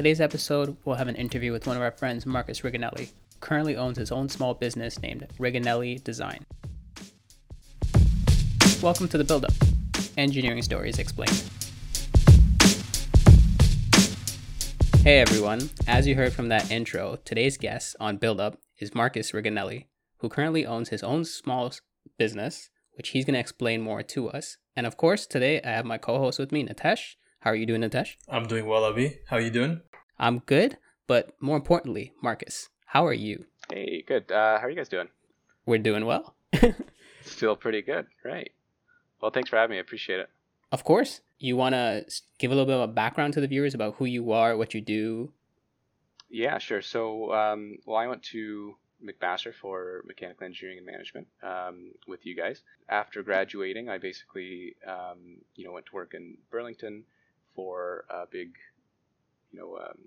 Today's episode, we'll have an interview with one of our friends, Marcus Riganelli, currently owns his own small business named Riganelli Design. Welcome to the Build Up Engineering Stories Explained. Hey everyone, as you heard from that intro, today's guest on Build Up is Marcus Riganelli, who currently owns his own small business, which he's going to explain more to us. And of course, today I have my co host with me, Nitesh. How are you doing, Nitesh? I'm doing well, Abhi. How are you doing? I'm good, but more importantly, Marcus, how are you? Hey, good. Uh, how are you guys doing? We're doing well. Still pretty good, right? Well, thanks for having me. I appreciate it. Of course. You want to give a little bit of a background to the viewers about who you are, what you do? Yeah, sure. So, um, well, I went to McMaster for mechanical engineering and management um, with you guys. After graduating, I basically, um, you know, went to work in Burlington for a big, you know, um,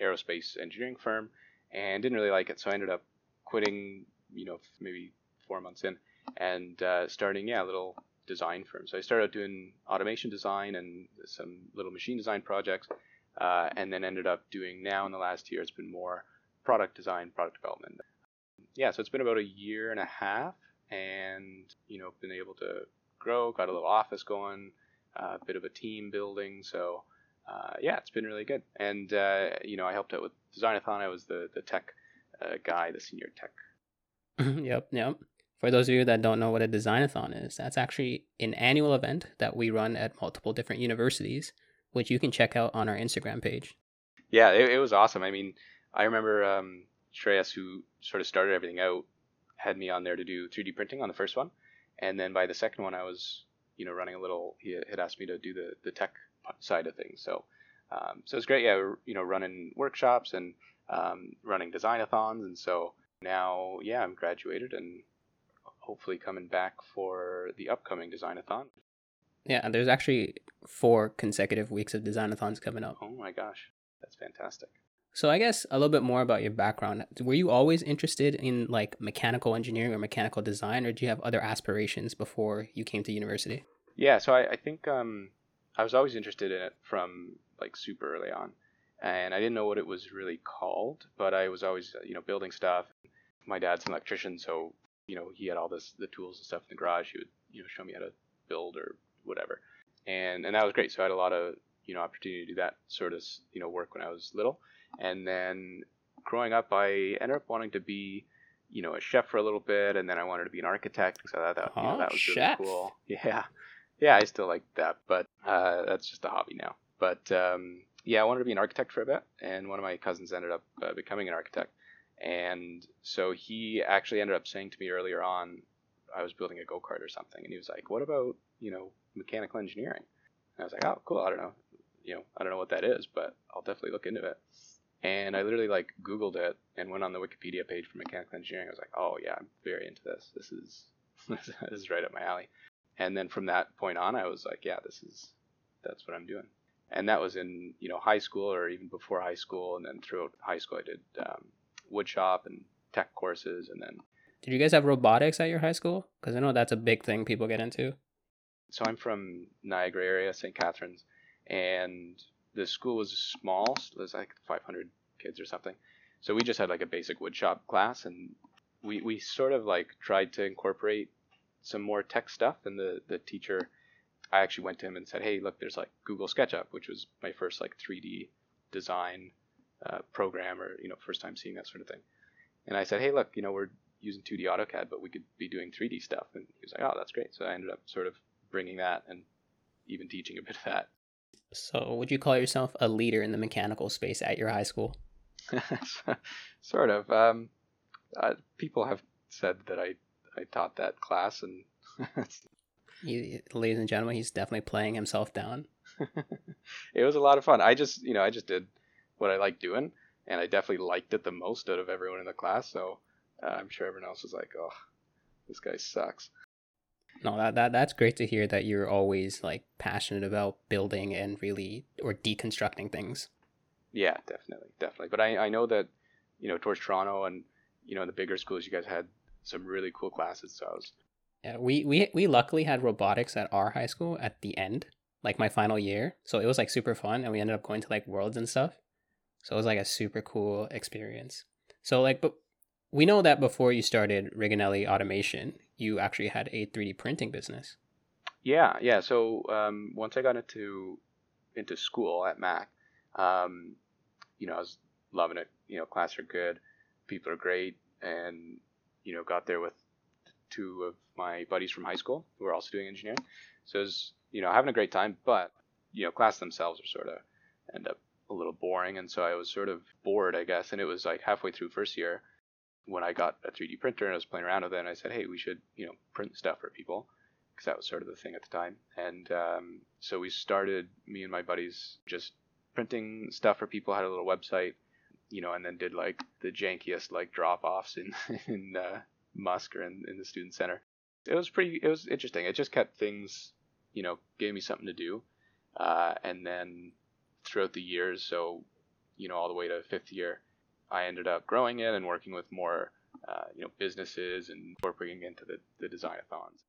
aerospace engineering firm, and didn't really like it. So I ended up quitting, you know, maybe four months in, and uh, starting, yeah, a little design firm. So I started doing automation design and some little machine design projects, uh, and then ended up doing now in the last year, it's been more product design, product development. Yeah, so it's been about a year and a half, and you know, been able to grow, got a little office going, a bit of a team building. So uh, yeah, it's been really good. And uh, you know, I helped out with Designathon. I was the the tech uh, guy, the senior tech. yep, yep. For those of you that don't know what a designathon is, that's actually an annual event that we run at multiple different universities, which you can check out on our Instagram page. Yeah, it, it was awesome. I mean, I remember um, Shreyas, who sort of started everything out, had me on there to do 3D printing on the first one, and then by the second one, I was, you know, running a little. He had asked me to do the the tech side of things. So, um, so it's great. Yeah, you know, running workshops and um, running designathons, and so now, yeah, I'm graduated and hopefully coming back for the upcoming designathon. Yeah, and there's actually four consecutive weeks of designathons coming up. Oh my gosh, that's fantastic. So I guess a little bit more about your background. Were you always interested in like mechanical engineering or mechanical design, or do you have other aspirations before you came to university? Yeah, so I, I think um, I was always interested in it from like super early on, and I didn't know what it was really called, but I was always you know building stuff. My dad's an electrician, so you know he had all this the tools and stuff in the garage. He would you know show me how to build or whatever, and and that was great. So I had a lot of you know opportunity to do that sort of you know work when I was little, and then growing up, I ended up wanting to be you know a chef for a little bit, and then I wanted to be an architect because I thought that, you know, that was chef. really cool. Yeah, yeah, I still like that, but uh, that's just a hobby now. But um, yeah, I wanted to be an architect for a bit, and one of my cousins ended up uh, becoming an architect. And so he actually ended up saying to me earlier on, I was building a go kart or something, and he was like, "What about you know mechanical engineering?" And I was like, "Oh, cool. I don't know, you know, I don't know what that is, but I'll definitely look into it." And I literally like Googled it and went on the Wikipedia page for mechanical engineering. I was like, "Oh yeah, I'm very into this. This is this is right up my alley." And then from that point on, I was like, "Yeah, this is that's what I'm doing." And that was in you know high school or even before high school, and then throughout high school, I did um, woodshop and tech courses, and then. Did you guys have robotics at your high school? Because I know that's a big thing people get into. So I'm from Niagara area, St. Catharines, and the school was small. So it was like 500 kids or something. So we just had like a basic woodshop class, and we we sort of like tried to incorporate some more tech stuff. And the the teacher, I actually went to him and said, "Hey, look, there's like Google SketchUp, which was my first like 3D design uh, program or you know first time seeing that sort of thing. And I said, hey, look, you know we're using 2D AutoCAD, but we could be doing 3D stuff. And he was like, oh, that's great. So I ended up sort of bringing that and even teaching a bit of that. So would you call yourself a leader in the mechanical space at your high school? sort of. Um, uh, people have said that I I taught that class, and he, ladies and gentlemen, he's definitely playing himself down. it was a lot of fun. I just you know I just did what I like doing, and I definitely liked it the most out of everyone in the class. So uh, I'm sure everyone else was like, "Oh, this guy sucks." No, that, that that's great to hear that you're always like passionate about building and really or deconstructing things. Yeah, definitely, definitely. But I I know that you know towards Toronto and you know the bigger schools you guys had some really cool classes. So I was. Yeah, we we we luckily had robotics at our high school at the end, like my final year. So it was like super fun, and we ended up going to like worlds and stuff. So it was like a super cool experience. So like, but we know that before you started Riganelli Automation, you actually had a 3D printing business. Yeah, yeah. So um, once I got into into school at Mac, um, you know, I was loving it. You know, classes are good, people are great, and you know, got there with two of my buddies from high school who were also doing engineering. So it was, you know, having a great time, but you know, class themselves are sort of end up a little boring, and so I was sort of bored, I guess. And it was like halfway through first year when I got a 3D printer and I was playing around with it, and I said, hey, we should, you know, print stuff for people because that was sort of the thing at the time. And um, so we started, me and my buddies, just printing stuff for people. Had a little website, you know, and then did like the jankiest like drop offs in in uh, MUSC or in, in the student center. It was pretty. It was interesting. It just kept things, you know, gave me something to do. Uh, and then throughout the years, so you know, all the way to fifth year, I ended up growing it and working with more, uh, you know, businesses and incorporating into the, the design-a-thons.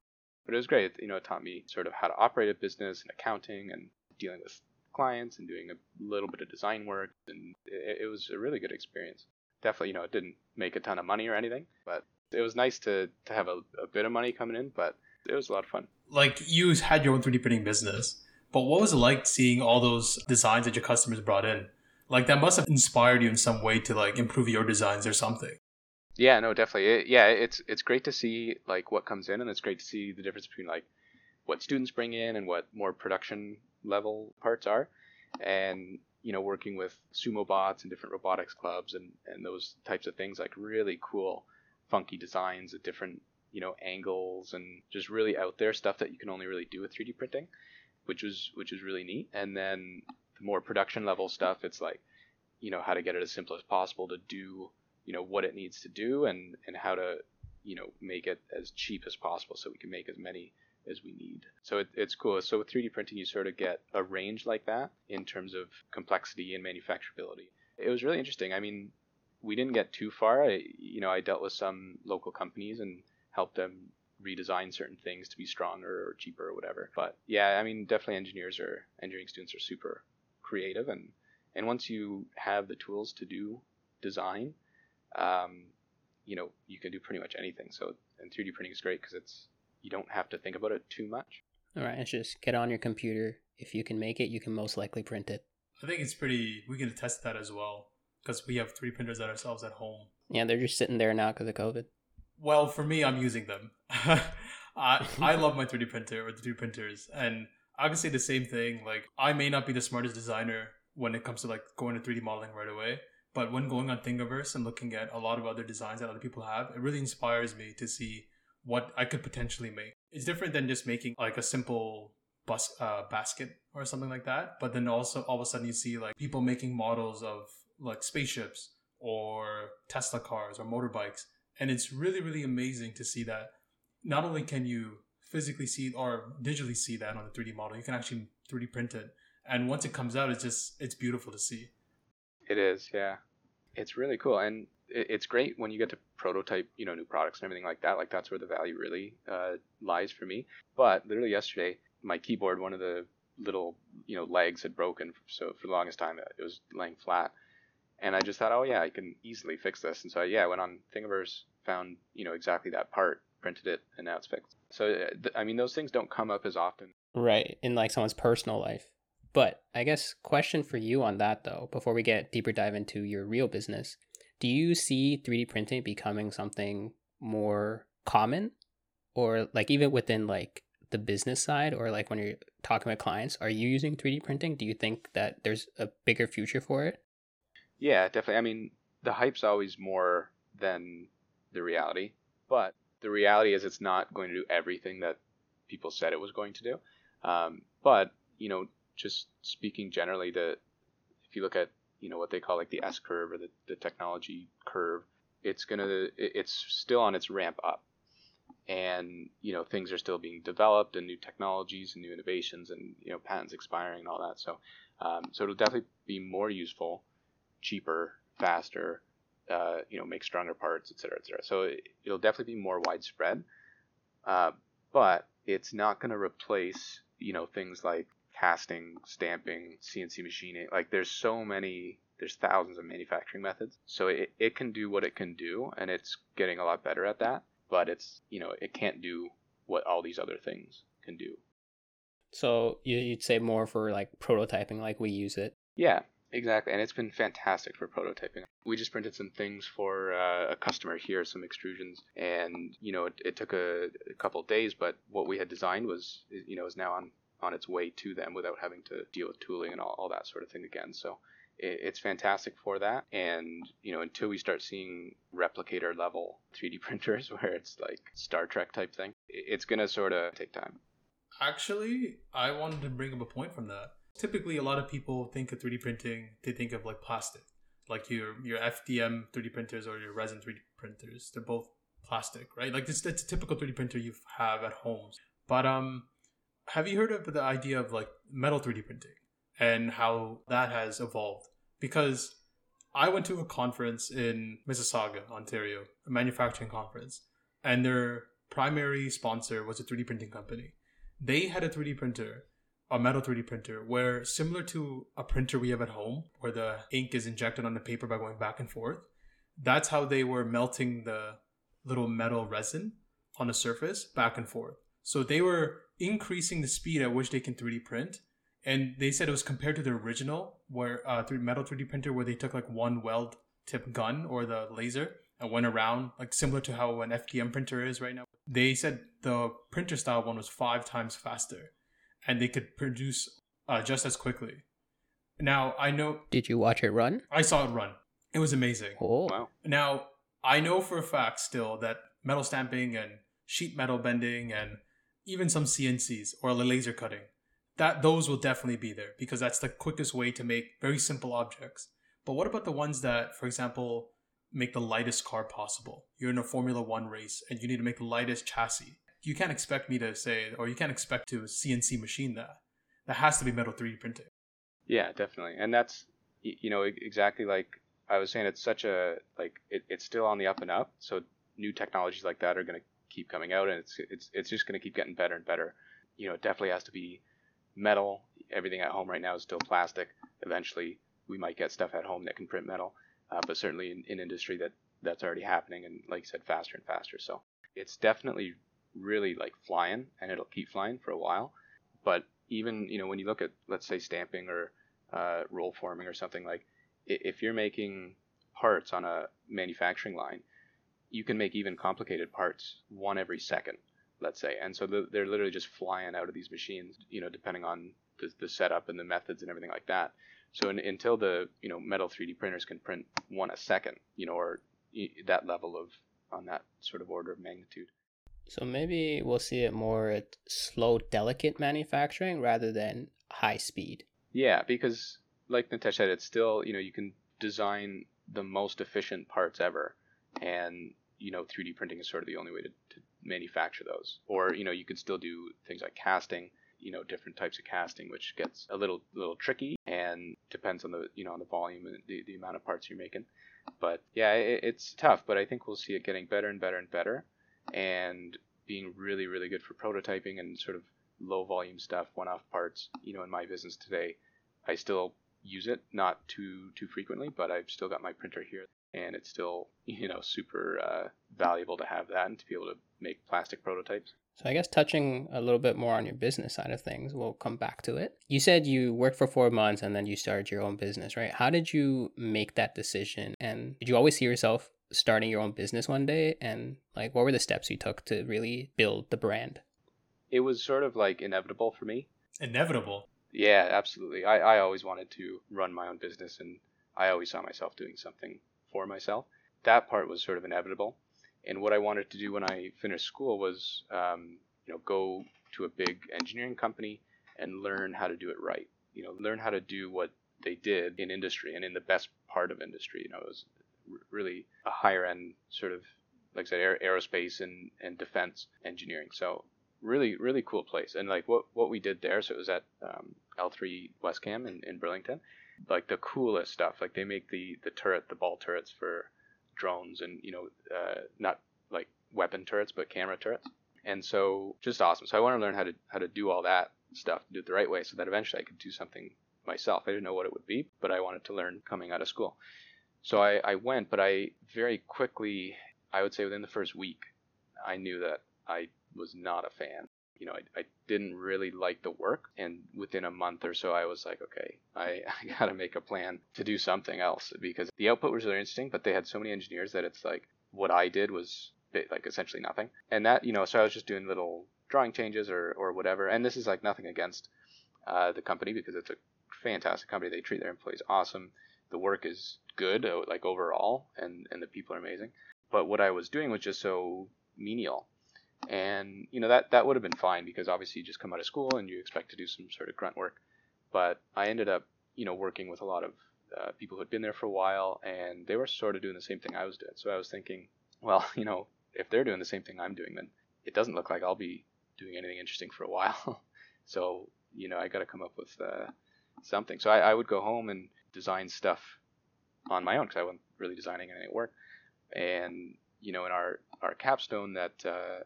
But it was great. You know, it taught me sort of how to operate a business and accounting and dealing with clients and doing a little bit of design work. And it, it was a really good experience. Definitely, you know, it didn't make a ton of money or anything, but it was nice to, to have a, a bit of money coming in, but it was a lot of fun. Like you had your own 3D printing business, but what was it like seeing all those designs that your customers brought in? Like that must have inspired you in some way to like improve your designs or something. Yeah, no, definitely. It, yeah, it's it's great to see like what comes in, and it's great to see the difference between like what students bring in and what more production level parts are, and you know working with sumo bots and different robotics clubs and and those types of things like really cool, funky designs at different you know angles and just really out there stuff that you can only really do with 3D printing, which was which was really neat. And then the more production level stuff, it's like, you know, how to get it as simple as possible to do, you know, what it needs to do and, and how to, you know, make it as cheap as possible so we can make as many as we need. So it, it's cool. So with 3D printing, you sort of get a range like that in terms of complexity and manufacturability. It was really interesting. I mean, we didn't get too far. I, you know, I dealt with some local companies and helped them redesign certain things to be stronger or cheaper or whatever. But yeah, I mean, definitely engineers or engineering students are super creative and and once you have the tools to do design um, you know you can do pretty much anything. So and 3d printing is great because it's you don't have to think about it too much. All right it's just get on your computer. If you can make it you can most likely print it. I think it's pretty we can test that as well because we have 3d printers at ourselves at home. Yeah they're just sitting there now because of covid. Well for me i'm using them. I, I love my 3d printer or the 3d printers and I can say the same thing. Like, I may not be the smartest designer when it comes to like going to 3D modeling right away, but when going on Thingiverse and looking at a lot of other designs that other people have, it really inspires me to see what I could potentially make. It's different than just making like a simple bus uh, basket or something like that. But then also all of a sudden you see like people making models of like spaceships or Tesla cars or motorbikes, and it's really really amazing to see that. Not only can you physically see or digitally see that on a 3D model. You can actually 3D print it, and once it comes out, it's just it's beautiful to see. It is, yeah. It's really cool, and it's great when you get to prototype, you know, new products and everything like that. Like that's where the value really uh, lies for me. But literally yesterday, my keyboard, one of the little, you know, legs had broken. So for the longest time, it was laying flat. And I just thought, oh yeah, I can easily fix this. And so yeah, I went on Thingiverse, found you know exactly that part, printed it, and now it's fixed. So uh, I mean, those things don't come up as often. Right in like someone's personal life. But I guess question for you on that though, before we get deeper dive into your real business, do you see 3D printing becoming something more common, or like even within like the business side, or like when you're talking with clients, are you using 3D printing? Do you think that there's a bigger future for it? Yeah, definitely. I mean, the hype's always more than the reality, but the reality is it's not going to do everything that people said it was going to do. Um, but you know, just speaking generally, the if you look at you know what they call like the S curve or the, the technology curve, it's gonna it's still on its ramp up, and you know things are still being developed and new technologies and new innovations and you know patents expiring and all that. So um, so it'll definitely be more useful, cheaper, faster, uh, you know, make stronger parts, et cetera, et cetera. So it, will definitely be more widespread, uh, but it's not going to replace, you know, things like casting, stamping, CNC machining. Like there's so many there's thousands of manufacturing methods. So it, it can do what it can do, and it's getting a lot better at that. But it's you know it can't do what all these other things can do. So you- you'd say more for like prototyping, like we use it. Yeah, exactly. And it's been fantastic for prototyping. We just printed some things for uh, a customer here, some extrusions, and you know it, it took a, a couple days, but what we had designed was you know is now on on its way to them without having to deal with tooling and all, all that sort of thing again. So it, it's fantastic for that. And you know until we start seeing replicator level 3D printers where it's like Star Trek type thing, it, it's gonna sort of take time. Actually, I wanted to bring up a point from that. Typically, a lot of people think of 3D printing, they think of like plastic, like your your FDM 3D printers or your resin 3D printers. They're both plastic, right? Like it's a typical 3D printer you have at home. But um, have you heard of the idea of like metal 3D printing and how that has evolved? Because I went to a conference in Mississauga, Ontario, a manufacturing conference, and their primary sponsor was a 3D printing company. They had a 3D printer, a metal 3D printer, where similar to a printer we have at home, where the ink is injected on the paper by going back and forth, that's how they were melting the little metal resin on the surface back and forth. So they were increasing the speed at which they can 3D print. And they said it was compared to the original, where uh, metal 3D printer, where they took like one weld tip gun or the laser and went around, like similar to how an FDM printer is right now. They said the printer style one was five times faster, and they could produce uh, just as quickly. Now I know Did you watch it run? I saw it run. It was amazing. Oh, Wow. Now, I know for a fact still that metal stamping and sheet metal bending and even some CNCs or laser cutting, that those will definitely be there because that's the quickest way to make very simple objects. But what about the ones that, for example, make the lightest car possible? You're in a Formula One race and you need to make the lightest chassis. You can't expect me to say, or you can't expect to CNC machine that. That has to be metal 3D printing. Yeah, definitely, and that's you know exactly like I was saying. It's such a like it, it's still on the up and up. So new technologies like that are going to keep coming out, and it's it's it's just going to keep getting better and better. You know, it definitely has to be metal. Everything at home right now is still plastic. Eventually, we might get stuff at home that can print metal, uh, but certainly in, in industry that that's already happening, and like you said, faster and faster. So it's definitely really like flying, and it'll keep flying for a while. But even you know when you look at let's say stamping or uh, roll forming or something like if you're making parts on a manufacturing line you can make even complicated parts one every second let's say and so they're literally just flying out of these machines you know depending on the, the setup and the methods and everything like that so in, until the you know metal 3d printers can print one a second you know or that level of on that sort of order of magnitude so maybe we'll see it more at slow, delicate manufacturing rather than high speed. Yeah, because like Nitesh said, it's still you know you can design the most efficient parts ever, and you know 3D printing is sort of the only way to, to manufacture those. Or you know you could still do things like casting, you know different types of casting, which gets a little little tricky and depends on the you know on the volume and the, the amount of parts you're making. But yeah, it, it's tough, but I think we'll see it getting better and better and better, and being really really good for prototyping and sort of low volume stuff, one off parts. You know, in my business today, I still use it, not too too frequently, but I've still got my printer here, and it's still you know super uh, valuable to have that and to be able to make plastic prototypes. So I guess touching a little bit more on your business side of things, we'll come back to it. You said you worked for four months and then you started your own business, right? How did you make that decision? And did you always see yourself starting your own business one day? And like, what were the steps you took to really build the brand? It was sort of like inevitable for me. Inevitable. Yeah, absolutely. I, I always wanted to run my own business, and I always saw myself doing something for myself. That part was sort of inevitable. And what I wanted to do when I finished school was, um, you know, go to a big engineering company and learn how to do it right. You know, learn how to do what they did in industry and in the best part of industry. You know, it was r- really a higher end sort of, like I said, aer- aerospace and, and defense engineering. So really, really cool place. And like what, what we did there, so it was at um, L3 Wescam in, in Burlington, like the coolest stuff. Like they make the, the turret, the ball turrets for drones and, you know, uh, not like weapon turrets, but camera turrets. And so just awesome. So I want to learn how to, how to do all that stuff, do it the right way so that eventually I could do something myself. I didn't know what it would be, but I wanted to learn coming out of school. So I, I went, but I very quickly, I would say within the first week, I knew that I was not a fan. You know, I, I didn't really like the work. And within a month or so, I was like, okay, I, I got to make a plan to do something else because the output was really interesting, but they had so many engineers that it's like what I did was like essentially nothing. And that, you know, so I was just doing little drawing changes or, or whatever. And this is like nothing against uh, the company because it's a fantastic company. They treat their employees awesome. The work is good, uh, like overall, and, and the people are amazing. But what I was doing was just so menial. And, you know, that, that would have been fine because obviously you just come out of school and you expect to do some sort of grunt work. But I ended up, you know, working with a lot of uh, people who had been there for a while and they were sort of doing the same thing I was doing. So I was thinking, well, you know, if they're doing the same thing I'm doing, then it doesn't look like I'll be doing anything interesting for a while. so, you know, I got to come up with uh, something. So I, I, would go home and design stuff on my own because I wasn't really designing any work. And, you know, in our, our capstone that uh,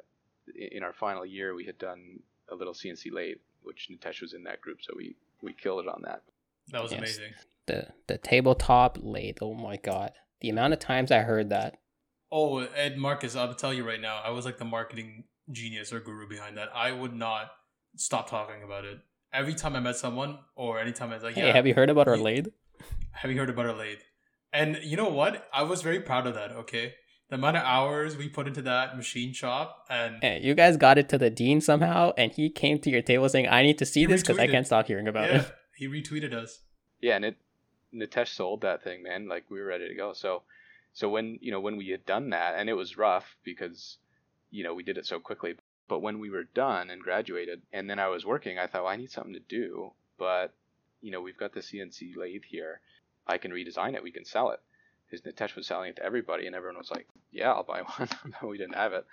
in our final year, we had done a little CNC lathe, which Nitesh was in that group. So we, we killed it on that. That was yes. amazing. The, the tabletop lathe. Oh my God. The amount of times I heard that Oh, Ed Marcus, I'll tell you right now, I was like the marketing genius or guru behind that. I would not stop talking about it. Every time I met someone or anytime I was like, Hey, have you heard about our lathe? Have you heard about our lathe? And you know what? I was very proud of that, okay? The amount of hours we put into that machine shop and hey, you guys got it to the dean somehow and he came to your table saying, I need to see this because I can't stop hearing about yeah, it. He retweeted us. Yeah, and it Nitesh sold that thing, man. Like we were ready to go. So so when you know when we had done that, and it was rough because you know we did it so quickly. But when we were done and graduated, and then I was working, I thought well, I need something to do. But you know we've got the CNC lathe here. I can redesign it. We can sell it. Because Nitesh was selling it to everybody, and everyone was like, "Yeah, I'll buy one." but we didn't have it,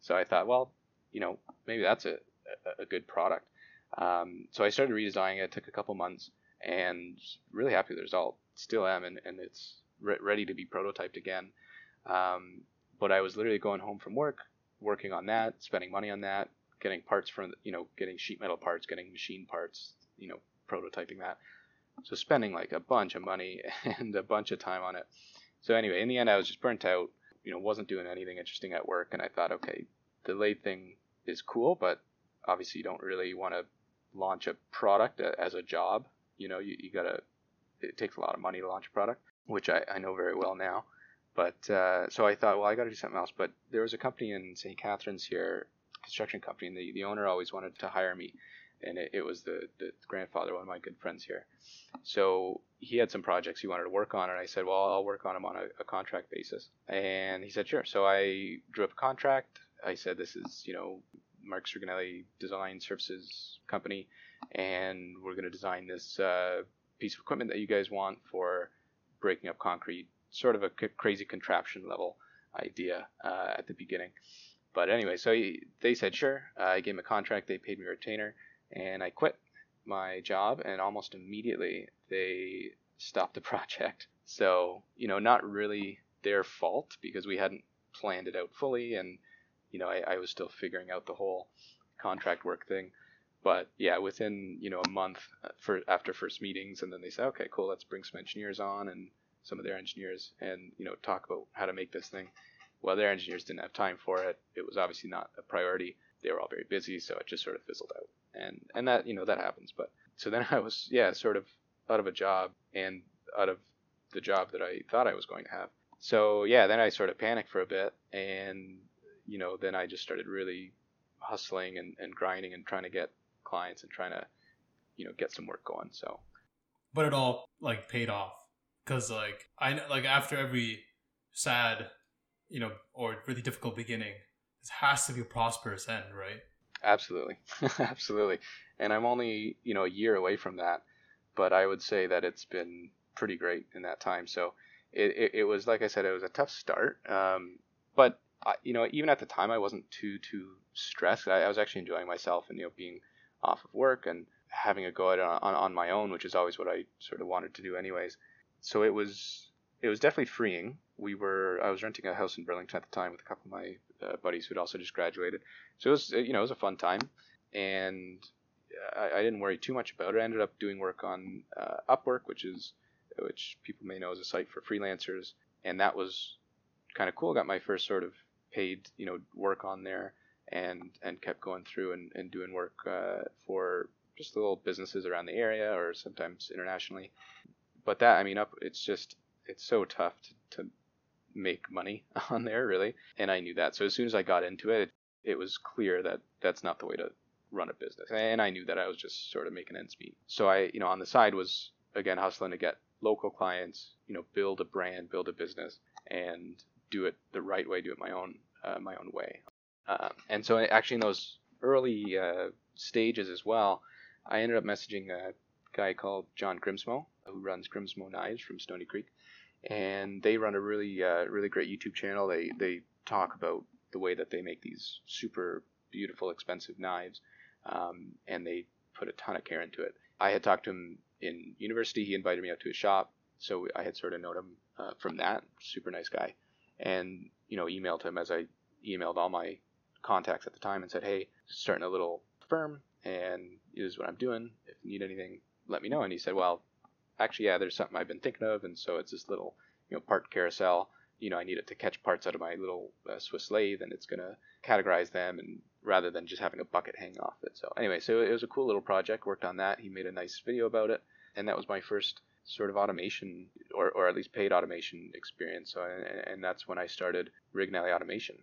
so I thought, well, you know, maybe that's a a, a good product. Um, so I started redesigning it. it. Took a couple months, and really happy with the result. Still am, and, and it's re- ready to be prototyped again. Um, but I was literally going home from work, working on that, spending money on that, getting parts from you know getting sheet metal parts, getting machine parts, you know prototyping that. So spending like a bunch of money and a bunch of time on it. So anyway, in the end, I was just burnt out. You know, wasn't doing anything interesting at work, and I thought, okay, the lathe thing is cool, but obviously you don't really want to launch a product as a job. You know, you, you gotta. It takes a lot of money to launch a product which I, I know very well now. But uh, so I thought, well, I got to do something else. But there was a company in St. Catharines here, construction company, and the, the owner always wanted to hire me. And it, it was the, the grandfather, one of my good friends here. So he had some projects he wanted to work on, and I said, well, I'll work on them on a, a contract basis. And he said, sure. So I drew up a contract. I said, this is, you know, Mark Riganelli Design Services Company, and we're going to design this uh, piece of equipment that you guys want for breaking up concrete, sort of a c- crazy contraption level idea uh, at the beginning. But anyway, so he, they said sure. Uh, I gave him a contract. They paid me a retainer, and I quit my job. And almost immediately they stopped the project. So you know, not really their fault because we hadn't planned it out fully, and you know, I, I was still figuring out the whole contract work thing but yeah, within you know a month uh, for after first meetings, and then they say, okay, cool, let's bring some engineers on and some of their engineers, and you know talk about how to make this thing. Well, their engineers didn't have time for it. It was obviously not a priority. They were all very busy, so it just sort of fizzled out. And and that you know that happens. But so then I was yeah sort of out of a job and out of the job that I thought I was going to have. So yeah, then I sort of panicked for a bit, and you know then I just started really hustling and, and grinding and trying to get clients and trying to you know get some work going so but it all like paid off because like i like after every sad you know or really difficult beginning it has to be a prosperous end right absolutely absolutely and i'm only you know a year away from that but i would say that it's been pretty great in that time so it, it, it was like i said it was a tough start um, but I, you know even at the time i wasn't too too stressed I, I was actually enjoying myself and you know being off of work and having a go at it on, on my own, which is always what I sort of wanted to do anyways. So it was it was definitely freeing. We were I was renting a house in Burlington at the time with a couple of my uh, buddies who'd also just graduated. So it was you know it was a fun time, and I, I didn't worry too much about it. I ended up doing work on uh, Upwork, which is which people may know as a site for freelancers, and that was kind of cool. Got my first sort of paid you know work on there, and and kept going through and, and doing work uh, for just little businesses around the area or sometimes internationally. But that I mean up it's just it's so tough to, to make money on there really, and I knew that. So as soon as I got into it, it was clear that that's not the way to run a business. And I knew that I was just sort of making ends meet. So I, you know, on the side was again hustling to get local clients, you know, build a brand, build a business, and do it the right way, do it my own uh, my own way. Uh, and so actually in those early uh, stages as well, I ended up messaging a guy called John Grimsmo who runs Grimsmo Knives from Stoney Creek, and they run a really uh, really great YouTube channel. They they talk about the way that they make these super beautiful, expensive knives, um, and they put a ton of care into it. I had talked to him in university. He invited me out to his shop, so I had sort of known him uh, from that. Super nice guy, and you know, emailed him as I emailed all my contacts at the time and said, "Hey, starting a little firm, and this is what I'm doing. If you need anything, let me know." And he said, "Well, actually, yeah, there's something I've been thinking of, and so it's this little, you know, part carousel. You know, I need it to catch parts out of my little uh, Swiss lathe, and it's gonna categorize them, and rather than just having a bucket hang off it. So anyway, so it was a cool little project. Worked on that. He made a nice video about it, and that was my first sort of automation, or, or at least paid automation experience. So and, and that's when I started Riganelli Automation.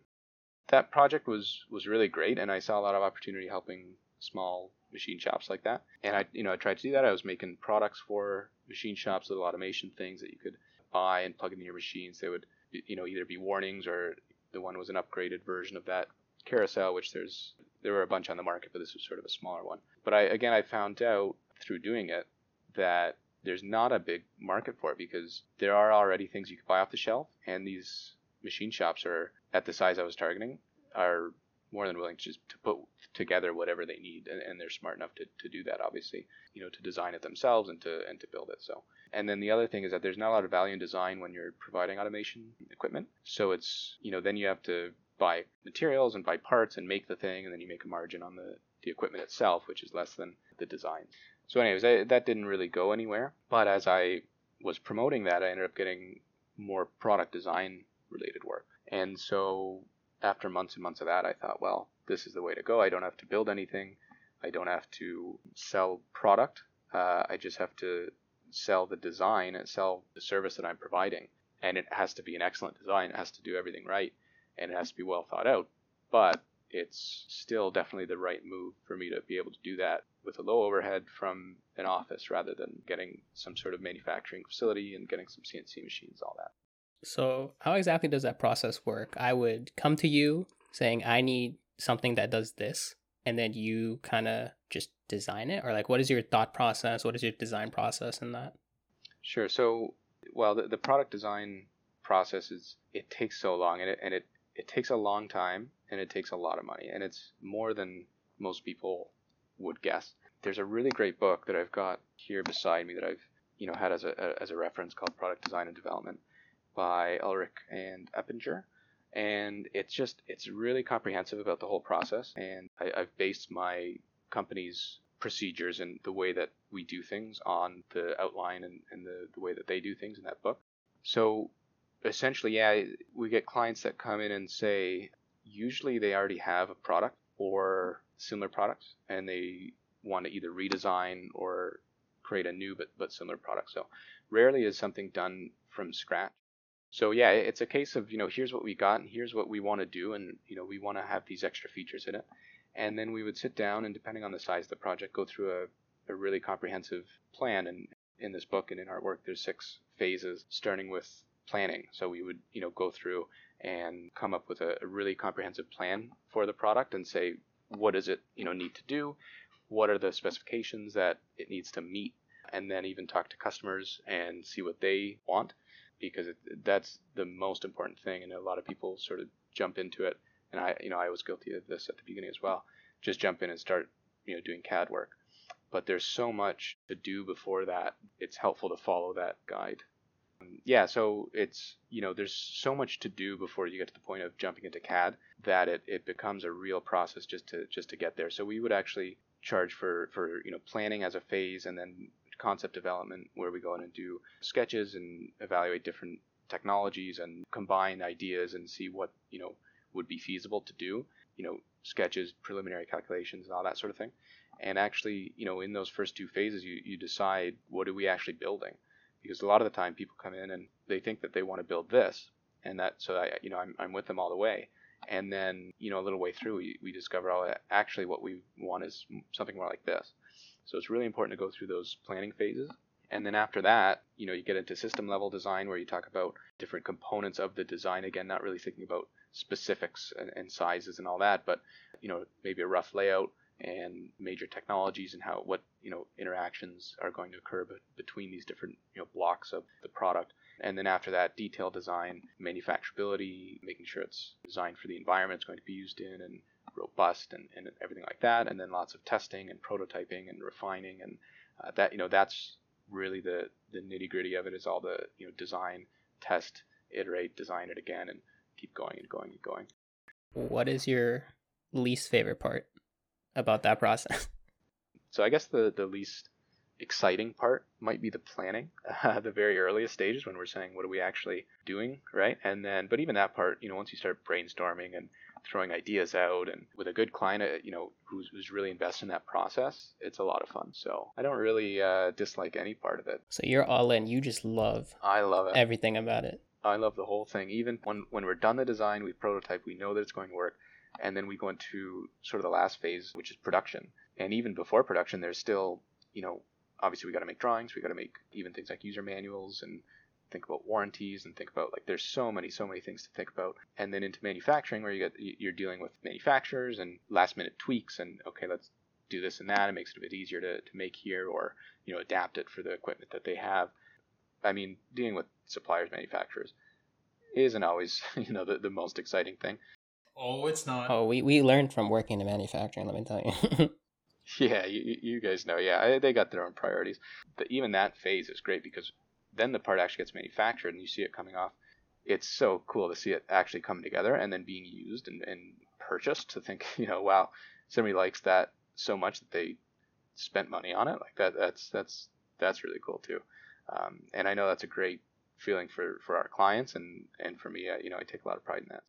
That project was was really great, and I saw a lot of opportunity helping small machine shops like that. And I, you know, I tried to do that. I was making products for machine shops, little automation things that you could buy and plug into your machines. They would, you know, either be warnings or the one was an upgraded version of that carousel, which there's there were a bunch on the market, but this was sort of a smaller one. But I again I found out through doing it that there's not a big market for it because there are already things you can buy off the shelf, and these machine shops are at the size I was targeting are more than willing to just to put together whatever they need and, and, they're smart enough to, to do that obviously you know to design it themselves and to and to build it so. And then the other thing is that there's not a lot of value in design when you're providing automation equipment. So it's you know then you have to buy materials and buy parts and make the thing and then you make a margin on the the equipment itself which is less than the design. So anyways I, that didn't really go anywhere but as i was promoting that i ended up getting more product design related work. And so after months and months of that, I thought, well, this is the way to go. I don't have to build anything. I don't have to sell product. Uh, I just have to sell the design and sell the service that I'm providing. And it has to be an excellent design. It has to do everything right, and it has to be well thought out. But it's still definitely the right move for me to be able to do that with a low overhead from an office rather than getting some sort of manufacturing facility and getting some CNC machines, all that. So, how exactly does that process work? I would come to you saying, I need something that does this, and then you kind of just design it? Or, like, what is your thought process? What is your design process in that? Sure. So, well, the, the product design process is, it takes so long, and it, and it, it takes a long time, and it takes a lot of money, and it's more than most people would guess. There's a really great book that I've got here beside me that I've you know had as a as a reference called Product Design and Development by Ulrich and Eppinger. And it's just, it's really comprehensive about the whole process. And I, I've based my company's procedures and the way that we do things on the outline and, and the, the way that they do things in that book. So essentially, yeah, we get clients that come in and say, usually they already have a product or similar products and they want to either redesign or create a new but, but similar product. So rarely is something done from scratch. So yeah, it's a case of you know here's what we got and here's what we want to do and you know we want to have these extra features in it, and then we would sit down and depending on the size of the project, go through a, a really comprehensive plan. And in this book and in our work, there's six phases, starting with planning. So we would you know go through and come up with a, a really comprehensive plan for the product and say what does it you know need to do, what are the specifications that it needs to meet, and then even talk to customers and see what they want because it, that's the most important thing. And a lot of people sort of jump into it, and I, you know, I was guilty of this at the beginning as well. Just jump in and start, you know, doing CAD work. But there's so much to do before that. It's helpful to follow that guide. Um, yeah, so it's you know there's so much to do before you get to the point of jumping into CAD that it, it becomes a real process just to just to get there. So we would actually charge for for you know planning as a phase and then concept development where we go in and do sketches and evaluate different technologies and combine ideas and see what you know would be feasible to do you know sketches preliminary calculations and all that sort of thing. And actually you know in those first two phases you, you decide what are we actually building? Because a lot of the time people come in and they think that they want to build this and that so I you know I'm, I'm with them all the way. And then you know a little way through we, we discover that actually what we want is something more like this so it's really important to go through those planning phases. And then after that you know you get into system level design where you talk about different components of the design. Again not really thinking about specifics and, and sizes and all that but you know maybe a rough layout and major technologies and how what you know interactions are going to occur be- between these different you know blocks of the product. And then after that detail design manufacturability making sure it's designed for the environment it's going to be used in and robust and, and everything like that and then lots of testing and prototyping and refining and uh, that you know that's really the the nitty gritty of it is all the you know design test iterate design it again and keep going and going and going What is your least favorite part about that process? So I guess the the least exciting part might be the planning, uh, the very earliest stages when we're saying what are we actually doing, right? And then, but even that part, you know, once you start brainstorming and throwing ideas out, and with a good client, uh, you know, who's, who's really invested in that process, it's a lot of fun. So I don't really uh, dislike any part of it. So you're all in. You just love I love it. everything about it. I love the whole thing. Even when when we're done the design, we prototype, we know that it's going to work, and then we go into sort of the last phase, which is production. And even before production, there's still, you know, obviously we got to make drawings, we got to make even things like user manuals and think about warranties and think about like there's so many so many things to think about and then into manufacturing where you get you're dealing with manufacturers and last minute tweaks and okay let's do this and that it makes it a bit easier to, to make here or you know adapt it for the equipment that they have i mean dealing with suppliers manufacturers isn't always you know the, the most exciting thing Oh, it's not. Oh, we, we learned from working in manufacturing, let me tell you. Yeah, you, you guys know. Yeah, they got their own priorities. But even that phase is great because then the part actually gets manufactured and you see it coming off. It's so cool to see it actually come together and then being used and, and purchased to think, you know, wow, somebody likes that so much that they spent money on it. Like that, that's that's that's really cool too. Um, and I know that's a great feeling for for our clients and and for me. Uh, you know, I take a lot of pride in that.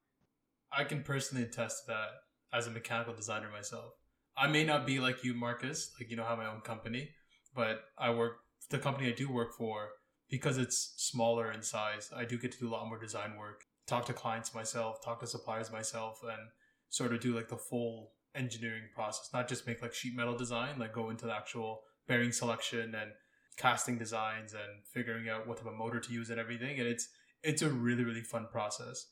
I can personally attest to that as a mechanical designer myself. I may not be like you, Marcus, like you know, have my own company, but I work the company I do work for because it's smaller in size. I do get to do a lot more design work, talk to clients myself, talk to suppliers myself, and sort of do like the full engineering process, not just make like sheet metal design, like go into the actual bearing selection and casting designs and figuring out what type of motor to use and everything. And it's it's a really really fun process.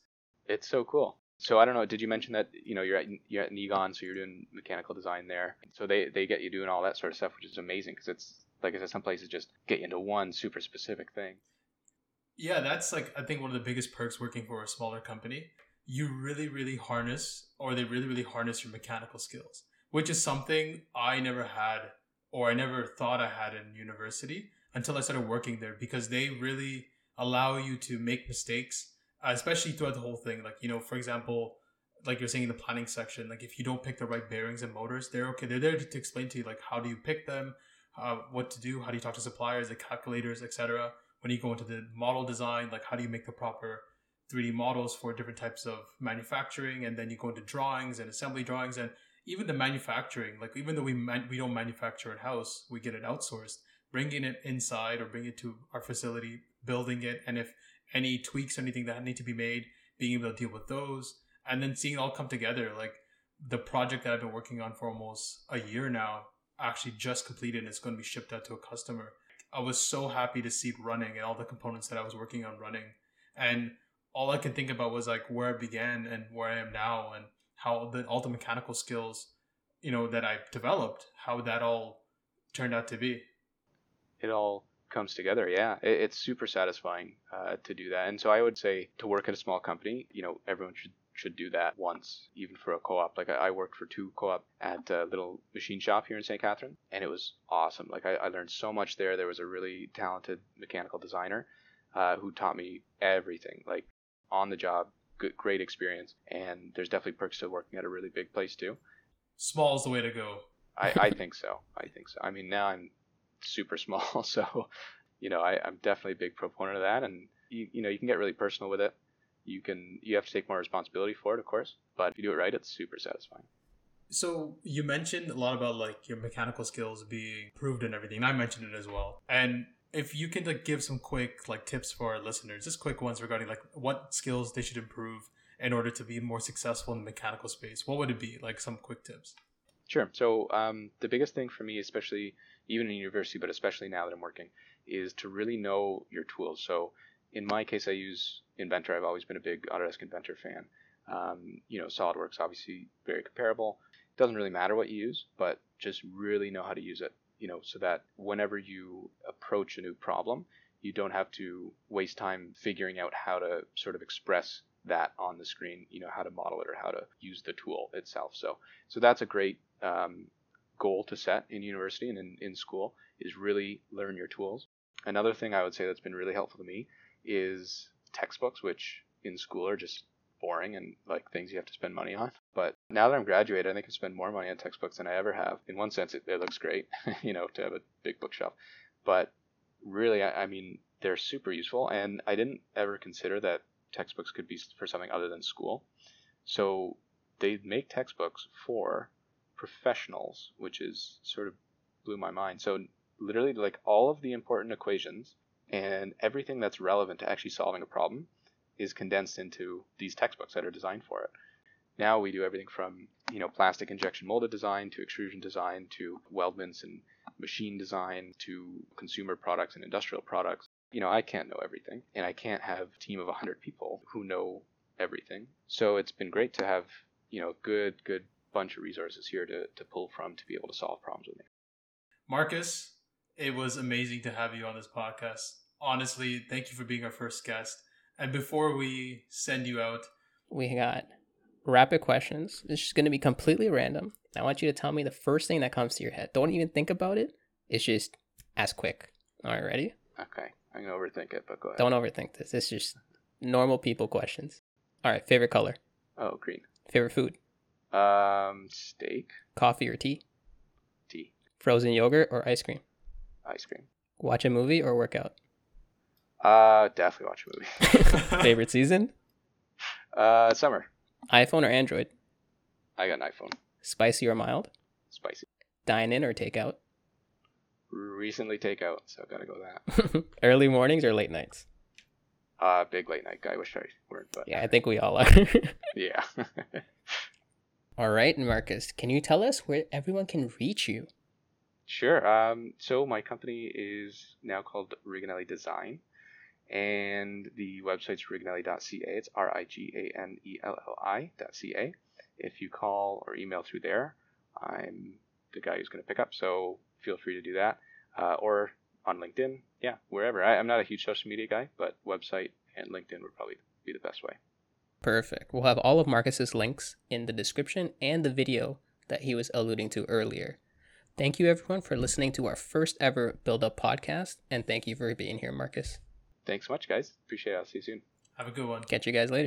It's so cool. So I don't know. Did you mention that you know you're at you're at Negon, so you're doing mechanical design there? So they they get you doing all that sort of stuff, which is amazing because it's like I said, some places just get you into one super specific thing. Yeah, that's like I think one of the biggest perks working for a smaller company. You really, really harness, or they really, really harness your mechanical skills, which is something I never had, or I never thought I had in university until I started working there because they really allow you to make mistakes, especially throughout the whole thing. Like, you know, for example, like you're saying in the planning section, like if you don't pick the right bearings and motors, they're okay. They're there to, to explain to you, like, how do you pick them, uh, what to do, how do you talk to suppliers, the calculators, etc when you go into the model design, like how do you make the proper 3D models for different types of manufacturing, and then you go into drawings and assembly drawings, and even the manufacturing. Like even though we man- we don't manufacture in house, we get it outsourced. Bringing it inside or bringing it to our facility, building it, and if any tweaks or anything that need to be made, being able to deal with those, and then seeing it all come together. Like the project that I've been working on for almost a year now actually just completed and it's going to be shipped out to a customer. I was so happy to see it running and all the components that I was working on running. And all I can think about was like where I began and where I am now and how the all the mechanical skills, you know, that I developed, how that all turned out to be. It all comes together. Yeah, it, it's super satisfying uh, to do that. And so I would say to work at a small company, you know, everyone should should do that once, even for a co-op. Like I, I worked for two co-op at a little machine shop here in St. Catherine, and it was awesome. Like I, I learned so much there. There was a really talented mechanical designer uh, who taught me everything, like on the job. Good, great experience, and there's definitely perks to working at a really big place too. Small is the way to go. I, I think so. I think so. I mean, now I'm super small, so you know, I, I'm definitely a big proponent of that. And you, you know, you can get really personal with it. You can you have to take more responsibility for it, of course, but if you do it right, it's super satisfying. So you mentioned a lot about like your mechanical skills being improved and everything. And I mentioned it as well. And if you can like give some quick like tips for our listeners, just quick ones regarding like what skills they should improve in order to be more successful in the mechanical space, what would it be? Like some quick tips. Sure. So um, the biggest thing for me, especially even in university, but especially now that I'm working, is to really know your tools. So in my case, I use Inventor. I've always been a big Autodesk Inventor fan. Um, you know, SolidWorks obviously very comparable. It doesn't really matter what you use, but just really know how to use it. You know, so that whenever you approach a new problem, you don't have to waste time figuring out how to sort of express that on the screen. You know, how to model it or how to use the tool itself. So, so that's a great um, goal to set in university and in, in school is really learn your tools. Another thing I would say that's been really helpful to me is textbooks, which in school are just boring and like things you have to spend money on. But now that I'm graduated, I think I spend more money on textbooks than I ever have. In one sense, it, it looks great, you know, to have a big bookshelf. But really, I, I mean, they're super useful. And I didn't ever consider that textbooks could be for something other than school. So they make textbooks for professionals, which is sort of blew my mind. So literally like all of the important equations and everything that's relevant to actually solving a problem is condensed into these textbooks that are designed for it. Now we do everything from you know plastic injection molded design to extrusion design to weldments and machine design to consumer products and industrial products. You know I can't know everything, and I can't have a team of 100 people who know everything. So it's been great to have you know good good bunch of resources here to, to pull from to be able to solve problems with me. Marcus, it was amazing to have you on this podcast. Honestly, thank you for being our first guest. And before we send you out, we got rapid questions. It's just going to be completely random. I want you to tell me the first thing that comes to your head. Don't even think about it. It's just as quick. All right, ready? Okay. I'm going to overthink it, but go ahead. Don't overthink this. It's just normal people questions. All right, favorite color? Oh, green. Favorite food? Um, steak. Coffee or tea? Tea. Frozen yogurt or ice cream? Ice cream. Watch a movie or work out? Uh, definitely watch a movie. Favorite season? Uh, summer. iPhone or Android? I got an iPhone. Spicy or mild? Spicy. Dine in or takeout? Recently takeout, so I've gotta go that. Early mornings or late nights? Uh, big late night guy. Wish I weren't, but yeah, I think we all are. yeah. all right, Marcus, can you tell us where everyone can reach you? Sure. Um, so my company is now called Riganelli Design, and the website's riganelli.ca. It's R I G A N E L L I.ca. If you call or email through there, I'm the guy who's going to pick up. So feel free to do that, uh, or on LinkedIn. Yeah, wherever. I, I'm not a huge social media guy, but website and LinkedIn would probably be the best way. Perfect. We'll have all of Marcus's links in the description and the video that he was alluding to earlier. Thank you, everyone, for listening to our first ever Build Up podcast. And thank you for being here, Marcus. Thanks so much, guys. Appreciate it. I'll see you soon. Have a good one. Catch you guys later.